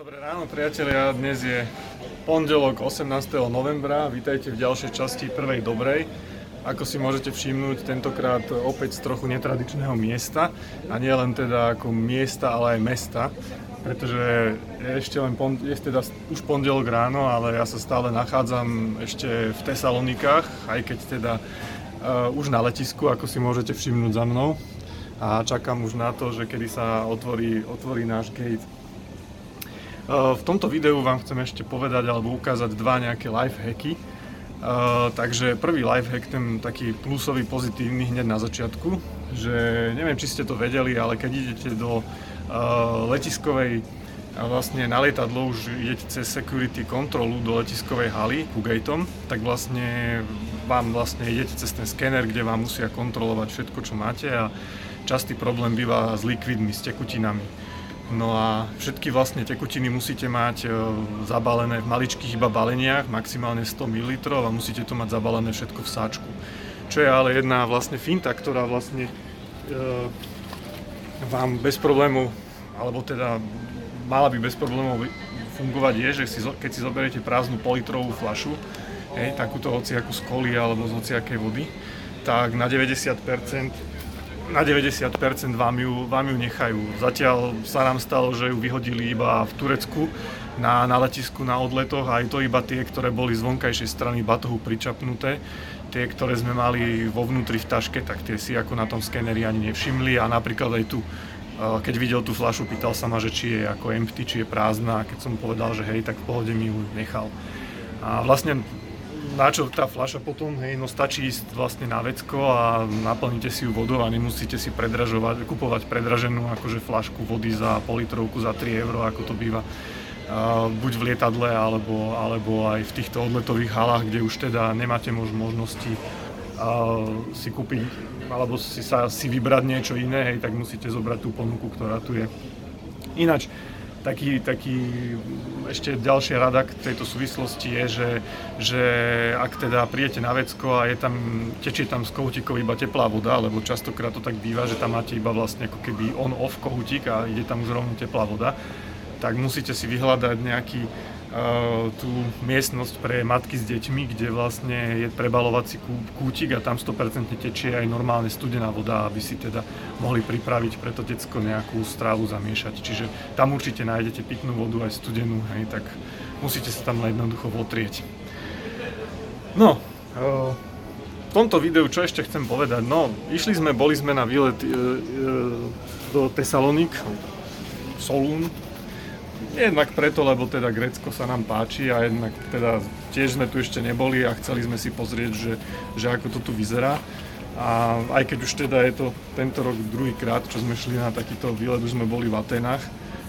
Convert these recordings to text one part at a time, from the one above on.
Dobré ráno priatelia, dnes je pondelok 18. novembra, vítajte v ďalšej časti prvej dobrej. Ako si môžete všimnúť, tentokrát opäť z trochu netradičného miesta. A nie len teda ako miesta, ale aj mesta, pretože je ešte len pon- je teda už pondelok ráno, ale ja sa stále nachádzam ešte v Tesalonikách, aj keď teda uh, už na letisku, ako si môžete všimnúť za mnou. A čakám už na to, že kedy sa otvorí, otvorí náš gate v tomto videu vám chcem ešte povedať alebo ukázať dva nejaké life hacky. Uh, takže prvý hack, ten taký plusový, pozitívny hneď na začiatku, že neviem, či ste to vedeli, ale keď idete do uh, letiskovej a vlastne na lietadlo už idete cez security kontrolu do letiskovej haly ku gateom, tak vlastne vám vlastne idete cez ten skener, kde vám musia kontrolovať všetko, čo máte a častý problém býva s likvidmi, s tekutinami No a všetky vlastne tekutiny musíte mať e, zabalené v maličkých iba baleniach, maximálne 100 ml a musíte to mať zabalené všetko v sáčku. Čo je ale jedna vlastne finta, ktorá vlastne e, vám bez problémov, alebo teda mala by bez problémov fungovať je, že si, keď si zoberiete prázdnu politrovú flašu, hej, takúto hociakú z koli alebo z hociakej vody, tak na 90% na 90% vám ju, vám ju nechajú. Zatiaľ sa nám stalo, že ju vyhodili iba v Turecku na, na letisku na odletoch a aj to iba tie, ktoré boli z vonkajšej strany batohu pričapnuté. Tie, ktoré sme mali vo vnútri v taške, tak tie si ako na tom skeneri ani nevšimli a napríklad aj tu keď videl tú flašu, pýtal sa ma, že či je ako empty, či je prázdna a keď som povedal, že hej, tak v pohode mi ju nechal. A vlastne na čo tá fľaša potom, hej, no stačí ísť vlastne na vecko a naplníte si ju vodou a nemusíte si predražovať, kupovať predraženú akože fľašku vody za politrovku za 3 euro, ako to býva Uh, buď v lietadle, alebo, alebo aj v týchto odletových halách, kde už teda nemáte mož, možnosti uh, si kúpiť alebo si, sa, si vybrať niečo iné, hej, tak musíte zobrať tú ponuku, ktorá tu je. Ináč, taký, taký ešte ďalšia rada k tejto súvislosti je, že, že ak teda príjete na vecko a je tam, tečie tam z kohútikov iba teplá voda, lebo častokrát to tak býva, že tam máte iba vlastne ako keby on-off kohútik a ide tam už rovno teplá voda, tak musíte si vyhľadať nejaký tú miestnosť pre matky s deťmi, kde vlastne je prebalovací kútik a tam 100% tečie aj normálne studená voda, aby si teda mohli pripraviť pre to decko nejakú strávu zamiešať. Čiže tam určite nájdete pitnú vodu aj studenú, hej, tak musíte sa tam jednoducho votrieť. No, v tomto videu čo ešte chcem povedať? No, išli sme, boli sme na výlet e, e, do Tesalonik, Solún, Jednak preto, lebo teda Grécko sa nám páči a jednak teda tiež sme tu ešte neboli a chceli sme si pozrieť, že, že ako to tu vyzerá. A aj keď už teda je to tento rok druhýkrát, čo sme šli na takýto výlet, už sme boli v Atenách,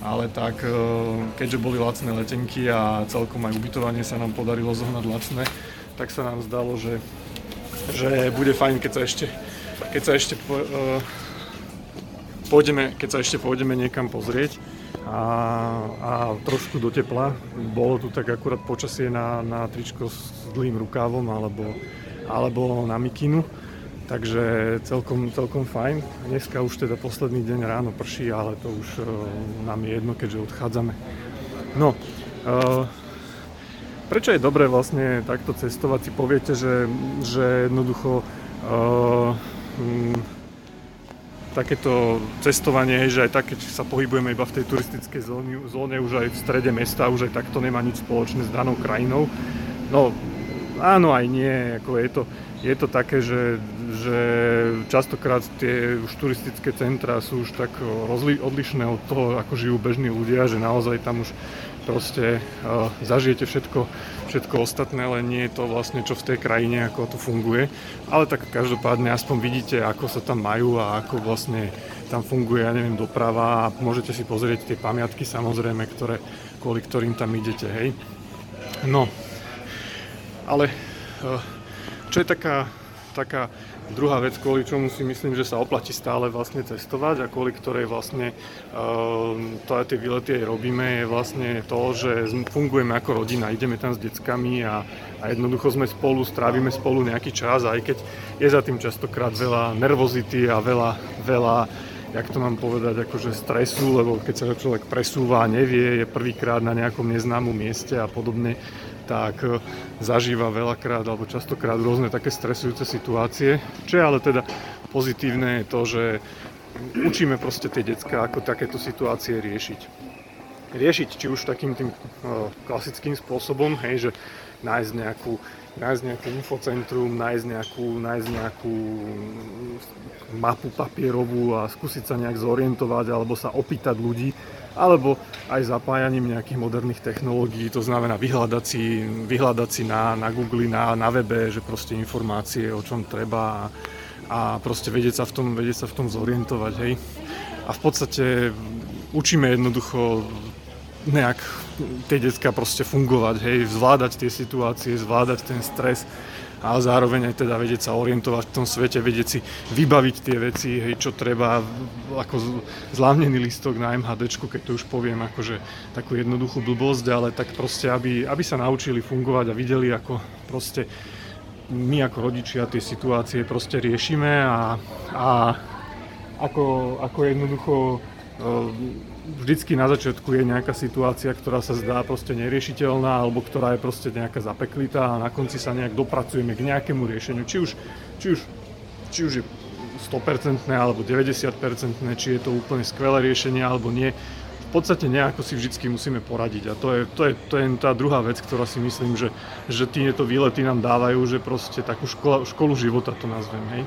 ale tak e, keďže boli lacné letenky a celkom aj ubytovanie sa nám podarilo zohnať lacné, tak sa nám zdalo, že, že bude fajn, keď sa ešte, keď sa ešte po, uh, pôjdeme, keď sa ešte pôjdeme niekam pozrieť a, a trošku do tepla. Bolo tu tak akurát počasie na, na tričko s dlhým rukávom alebo, alebo na mikinu. Takže celkom, celkom fajn. Dneska už teda posledný deň ráno prší, ale to už uh, nám je jedno, keďže odchádzame. No, uh, prečo je dobré vlastne takto cestovať? Si poviete, že, že jednoducho uh, takéto cestovanie, že aj tak, keď sa pohybujeme iba v tej turistickej zóne, zóne už aj v strede mesta, už aj takto nemá nič spoločné s danou krajinou. No áno aj nie, ako je to, je to také, že, že častokrát tie už turistické centra sú už tak rozli, odlišné od toho, ako žijú bežní ľudia, že naozaj tam už proste uh, zažijete všetko, všetko ostatné, ale nie je to vlastne čo v tej krajine, ako to funguje. Ale tak každopádne aspoň vidíte, ako sa tam majú a ako vlastne tam funguje, ja neviem, doprava a môžete si pozrieť tie pamiatky samozrejme, ktoré, kvôli ktorým tam idete, hej. No, ale uh, čo je taká, taká Druhá vec, kvôli čomu si myslím, že sa oplatí stále vlastne cestovať a kvôli ktorej vlastne uh, to aj tie výlety aj robíme, je vlastne to, že fungujeme ako rodina, ideme tam s deckami a, a jednoducho sme spolu, strávime spolu nejaký čas, aj keď je za tým častokrát veľa nervozity a veľa, veľa jak to mám povedať, akože stresu, lebo keď sa človek presúva nevie, je prvýkrát na nejakom neznámom mieste a podobne, tak e, zažíva veľakrát alebo častokrát rôzne také stresujúce situácie. Čo je ale teda pozitívne je to, že učíme proste tie decka, ako takéto situácie riešiť. Riešiť či už takým tým e, klasickým spôsobom, hej, že nájsť nejakú, nájsť nejaké infocentrum, nájsť nejakú, nájsť nejakú mapu papierovú a skúsiť sa nejak zorientovať alebo sa opýtať ľudí, alebo aj zapájaním nejakých moderných technológií, to znamená vyhľadať si, vyhľadať si na, na Google, na, na webe, že proste informácie, o čom treba a, a proste vedieť sa, v tom, vedieť sa v tom zorientovať, hej. A v podstate učíme jednoducho nejak tie decka proste fungovať, hej, zvládať tie situácie, zvládať ten stres, ale zároveň aj teda vedieť sa orientovať v tom svete, vedieť si vybaviť tie veci, hej, čo treba, ako zlávnený listok na MHD, keď to už poviem, akože takú jednoduchú blbosť, ale tak proste, aby, aby sa naučili fungovať a videli, ako proste my ako rodičia tie situácie proste riešime a, a ako, ako jednoducho vždycky na začiatku je nejaká situácia, ktorá sa zdá proste neriešiteľná alebo ktorá je proste nejaká zapeklitá a na konci sa nejak dopracujeme k nejakému riešeniu. Či už, či už, či už je 100% alebo 90%, či je to úplne skvelé riešenie alebo nie. V podstate nejako si vždycky musíme poradiť a to je, to je, to je tá druhá vec, ktorá si myslím, že, že tieto výlety nám dávajú, že proste takú škola, školu života to nazvem, hej.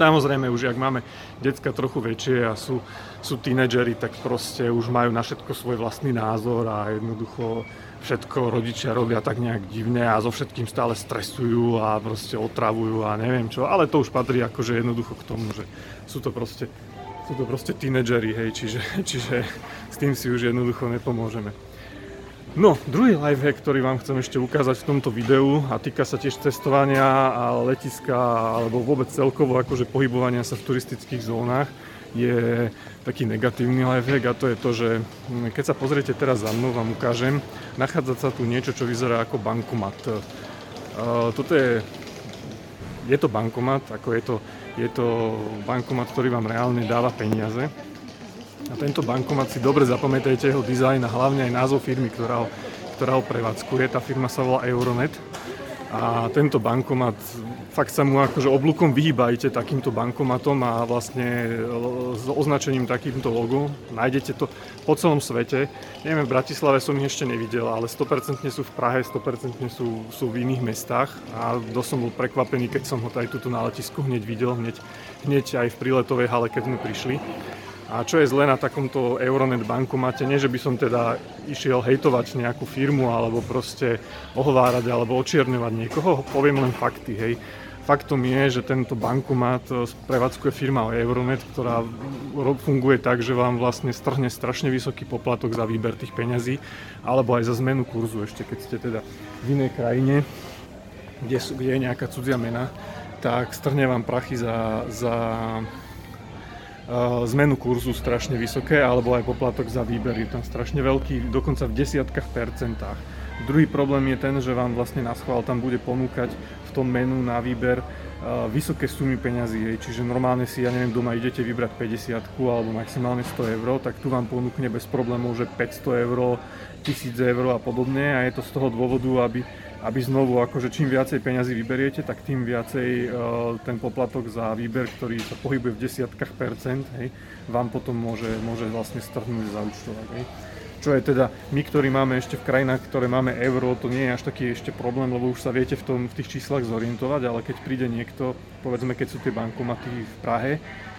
Samozrejme, už ak máme decka trochu väčšie a sú, sú tínedžeri, tak proste už majú na všetko svoj vlastný názor a jednoducho všetko rodičia robia tak nejak divne a so všetkým stále stresujú a proste otravujú a neviem čo, ale to už patrí akože jednoducho k tomu, že sú to proste, sú to proste tínedžeri, hej, čiže, čiže s tým si už jednoducho nepomôžeme. No, druhý lifehack, ktorý vám chcem ešte ukázať v tomto videu a týka sa tiež cestovania a letiska alebo vôbec celkovo akože pohybovania sa v turistických zónach je taký negatívny lifehack a to je to, že hm, keď sa pozriete teraz za mnou, vám ukážem, nachádza sa tu niečo, čo vyzerá ako bankomat. Uh, toto je, je to bankomat, ako je to, je to bankomat, ktorý vám reálne dáva peniaze a tento bankomat si dobre zapamätajte jeho dizajn a hlavne aj názov firmy, ktorá ho, ktorá ho prevádzkuje. Tá firma sa volá Euronet. A tento bankomat, fakt sa mu akože oblúkom vyhýbajte takýmto bankomatom a vlastne s označením takýmto logo. Nájdete to po celom svete. Neviem, v Bratislave som ich ešte nevidel, ale 100% sú v Prahe, 100% sú, sú v iných mestách a dosť som bol prekvapený, keď som ho aj tuto na letisku hneď videl, hneď, hneď aj v príletovej hale, keď sme prišli. A čo je zle na takomto Euronet bankomate, nie že by som teda išiel hejtovať nejakú firmu alebo proste ohovárať alebo očierňovať niekoho, poviem len fakty, hej. Faktom je, že tento bankomat prevádzkuje firma Euronet, ktorá funguje tak, že vám vlastne strhne strašne vysoký poplatok za výber tých peňazí, alebo aj za zmenu kurzu, ešte keď ste teda v inej krajine, kde, sú, kde je nejaká cudzia mena, tak strhne vám prachy za, za zmenu kurzu strašne vysoké, alebo aj poplatok za výber je tam strašne veľký, dokonca v desiatkách percentách. Druhý problém je ten, že vám vlastne na schvál tam bude ponúkať v tom menu na výber vysoké sumy peňazí, čiže normálne si, ja neviem, doma idete vybrať 50 alebo maximálne 100 eur, tak tu vám ponúkne bez problémov, že 500 eur, 1000 eur a podobne a je to z toho dôvodu, aby aby znovu, akože čím viacej peňazí vyberiete, tak tým viacej uh, ten poplatok za výber, ktorý sa pohybuje v desiatkách percent, hej, vám potom môže, môže vlastne strhnúť zaučtovať. Hej. Čo je teda, my, ktorí máme ešte v krajinách, ktoré máme euro, to nie je až taký ešte problém, lebo už sa viete v, tom, v tých číslach zorientovať, ale keď príde niekto, povedzme, keď sú tie bankomaty v Prahe,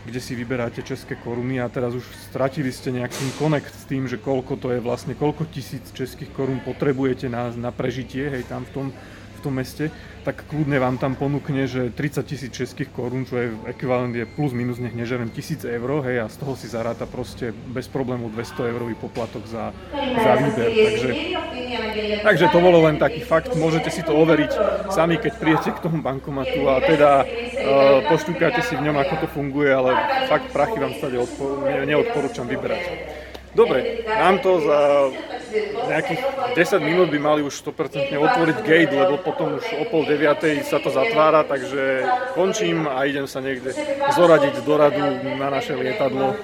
kde si vyberáte české koruny a teraz už stratili ste nejaký konekt s tým, že koľko to je vlastne, koľko tisíc českých korún potrebujete na, na prežitie, hej, tam v tom, tom meste, tak kľudne vám tam ponúkne, že 30 tisíc českých korún, čo je ekvivalent je plus minus, nech nežerem, tisíc eur, hej, a z toho si zaráta proste bez problému 200 eurový poplatok za, za výber. Takže, takže to bolo len taký fakt, môžete si to overiť sami, keď prijete k tomu bankomatu a teda uh, poštúkate si v ňom, ako to funguje, ale fakt prachy vám stade odpor- neodporúčam vyberať. Dobre, nám to za nejakých 10 minút by mali už 100% otvoriť gate, lebo potom už o pol deviatej sa to zatvára, takže končím a idem sa niekde zoradiť do radu na naše lietadlo.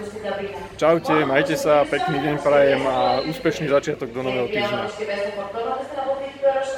Čaute, majte sa, pekný deň prajem a úspešný začiatok do nového týždňa.